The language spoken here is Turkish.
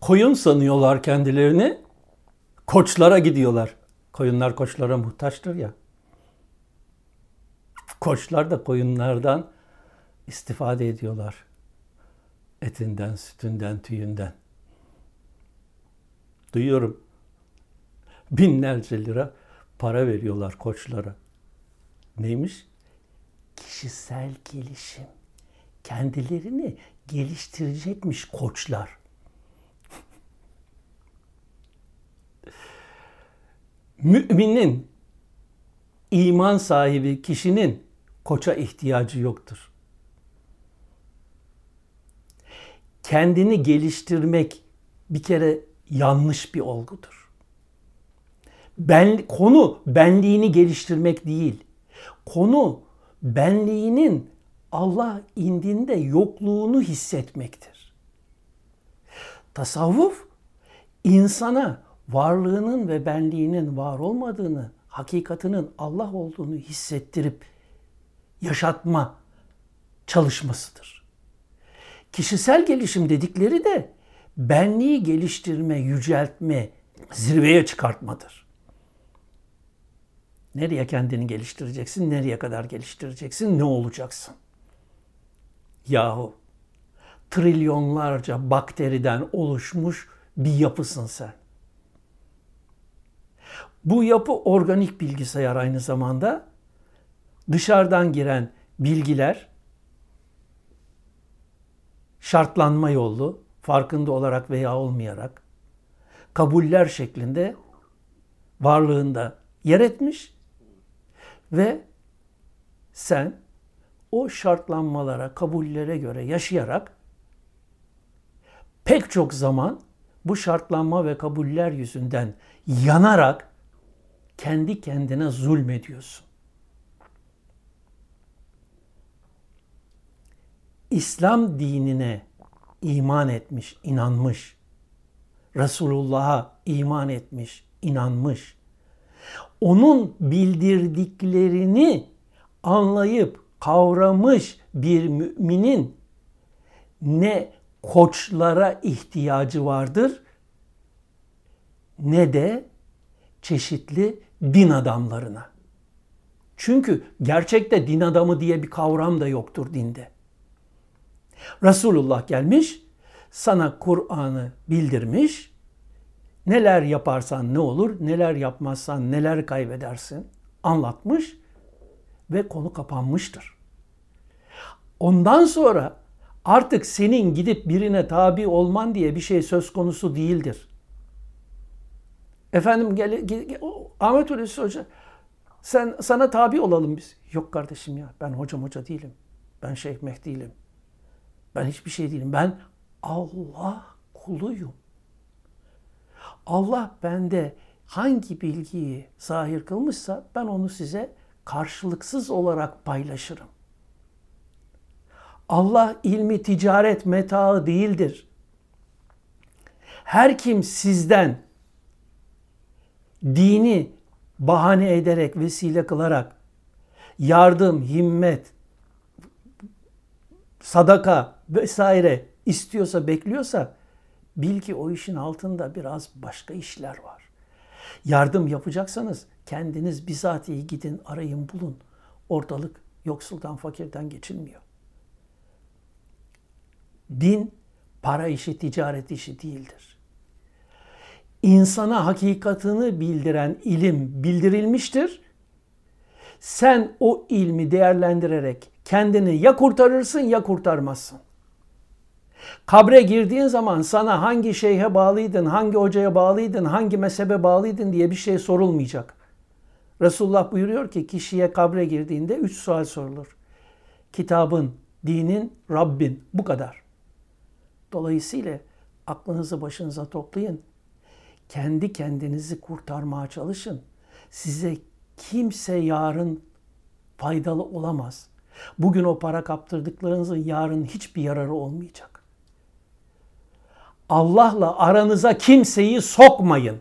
Koyun sanıyorlar kendilerini. Koçlara gidiyorlar. Koyunlar koçlara muhtaçtır ya. Koçlar da koyunlardan istifade ediyorlar. Etinden, sütünden, tüyünden. Duyuyorum. Binlerce lira para veriyorlar koçlara. Neymiş? Kişisel gelişim. Kendilerini geliştirecekmiş koçlar. Müminin iman sahibi kişinin koça ihtiyacı yoktur. Kendini geliştirmek bir kere yanlış bir olgudur. Ben, konu benliğini geliştirmek değil. Konu benliğinin Allah indinde yokluğunu hissetmektir. Tasavvuf insana varlığının ve benliğinin var olmadığını, hakikatinin Allah olduğunu hissettirip yaşatma çalışmasıdır. Kişisel gelişim dedikleri de benliği geliştirme, yüceltme, zirveye çıkartmadır. Nereye kendini geliştireceksin, nereye kadar geliştireceksin, ne olacaksın? Yahu trilyonlarca bakteriden oluşmuş bir yapısın sen. Bu yapı organik bilgisayar aynı zamanda. Dışarıdan giren bilgiler şartlanma yolu, farkında olarak veya olmayarak kabuller şeklinde varlığında yer etmiş ve sen o şartlanmalara, kabullere göre yaşayarak pek çok zaman bu şartlanma ve kabuller yüzünden yanarak kendi kendine zulmediyorsun. İslam dinine iman etmiş, inanmış. Resulullah'a iman etmiş, inanmış. Onun bildirdiklerini anlayıp kavramış bir müminin ne koçlara ihtiyacı vardır ne de çeşitli din adamlarına. Çünkü gerçekte din adamı diye bir kavram da yoktur dinde. Resulullah gelmiş, sana Kur'an'ı bildirmiş. Neler yaparsan ne olur, neler yapmazsan neler kaybedersin anlatmış ve konu kapanmıştır. Ondan sonra artık senin gidip birine tabi olman diye bir şey söz konusu değildir. Efendim gel, gel, Ahmet Hulusi Hoca sen sana tabi olalım biz. Yok kardeşim ya ben hocam hoca değilim. Ben Şeyh Mehdi değilim. Ben hiçbir şey değilim. Ben Allah kuluyum. Allah bende hangi bilgiyi zahir kılmışsa ben onu size karşılıksız olarak paylaşırım. Allah ilmi ticaret metaı değildir. Her kim sizden dini bahane ederek, vesile kılarak yardım, himmet, sadaka vesaire istiyorsa, bekliyorsa bil ki o işin altında biraz başka işler var. Yardım yapacaksanız kendiniz bizatihi gidin, arayın, bulun. Ortalık yoksuldan, fakirden geçilmiyor. Din para işi, ticaret işi değildir insana hakikatını bildiren ilim bildirilmiştir. Sen o ilmi değerlendirerek kendini ya kurtarırsın ya kurtarmazsın. Kabre girdiğin zaman sana hangi şeyhe bağlıydın, hangi hocaya bağlıydın, hangi mezhebe bağlıydın diye bir şey sorulmayacak. Resulullah buyuruyor ki kişiye kabre girdiğinde üç sual sorulur. Kitabın, dinin, Rabbin bu kadar. Dolayısıyla aklınızı başınıza toplayın kendi kendinizi kurtarmaya çalışın. Size kimse yarın faydalı olamaz. Bugün o para kaptırdıklarınızın yarın hiçbir yararı olmayacak. Allah'la aranıza kimseyi sokmayın.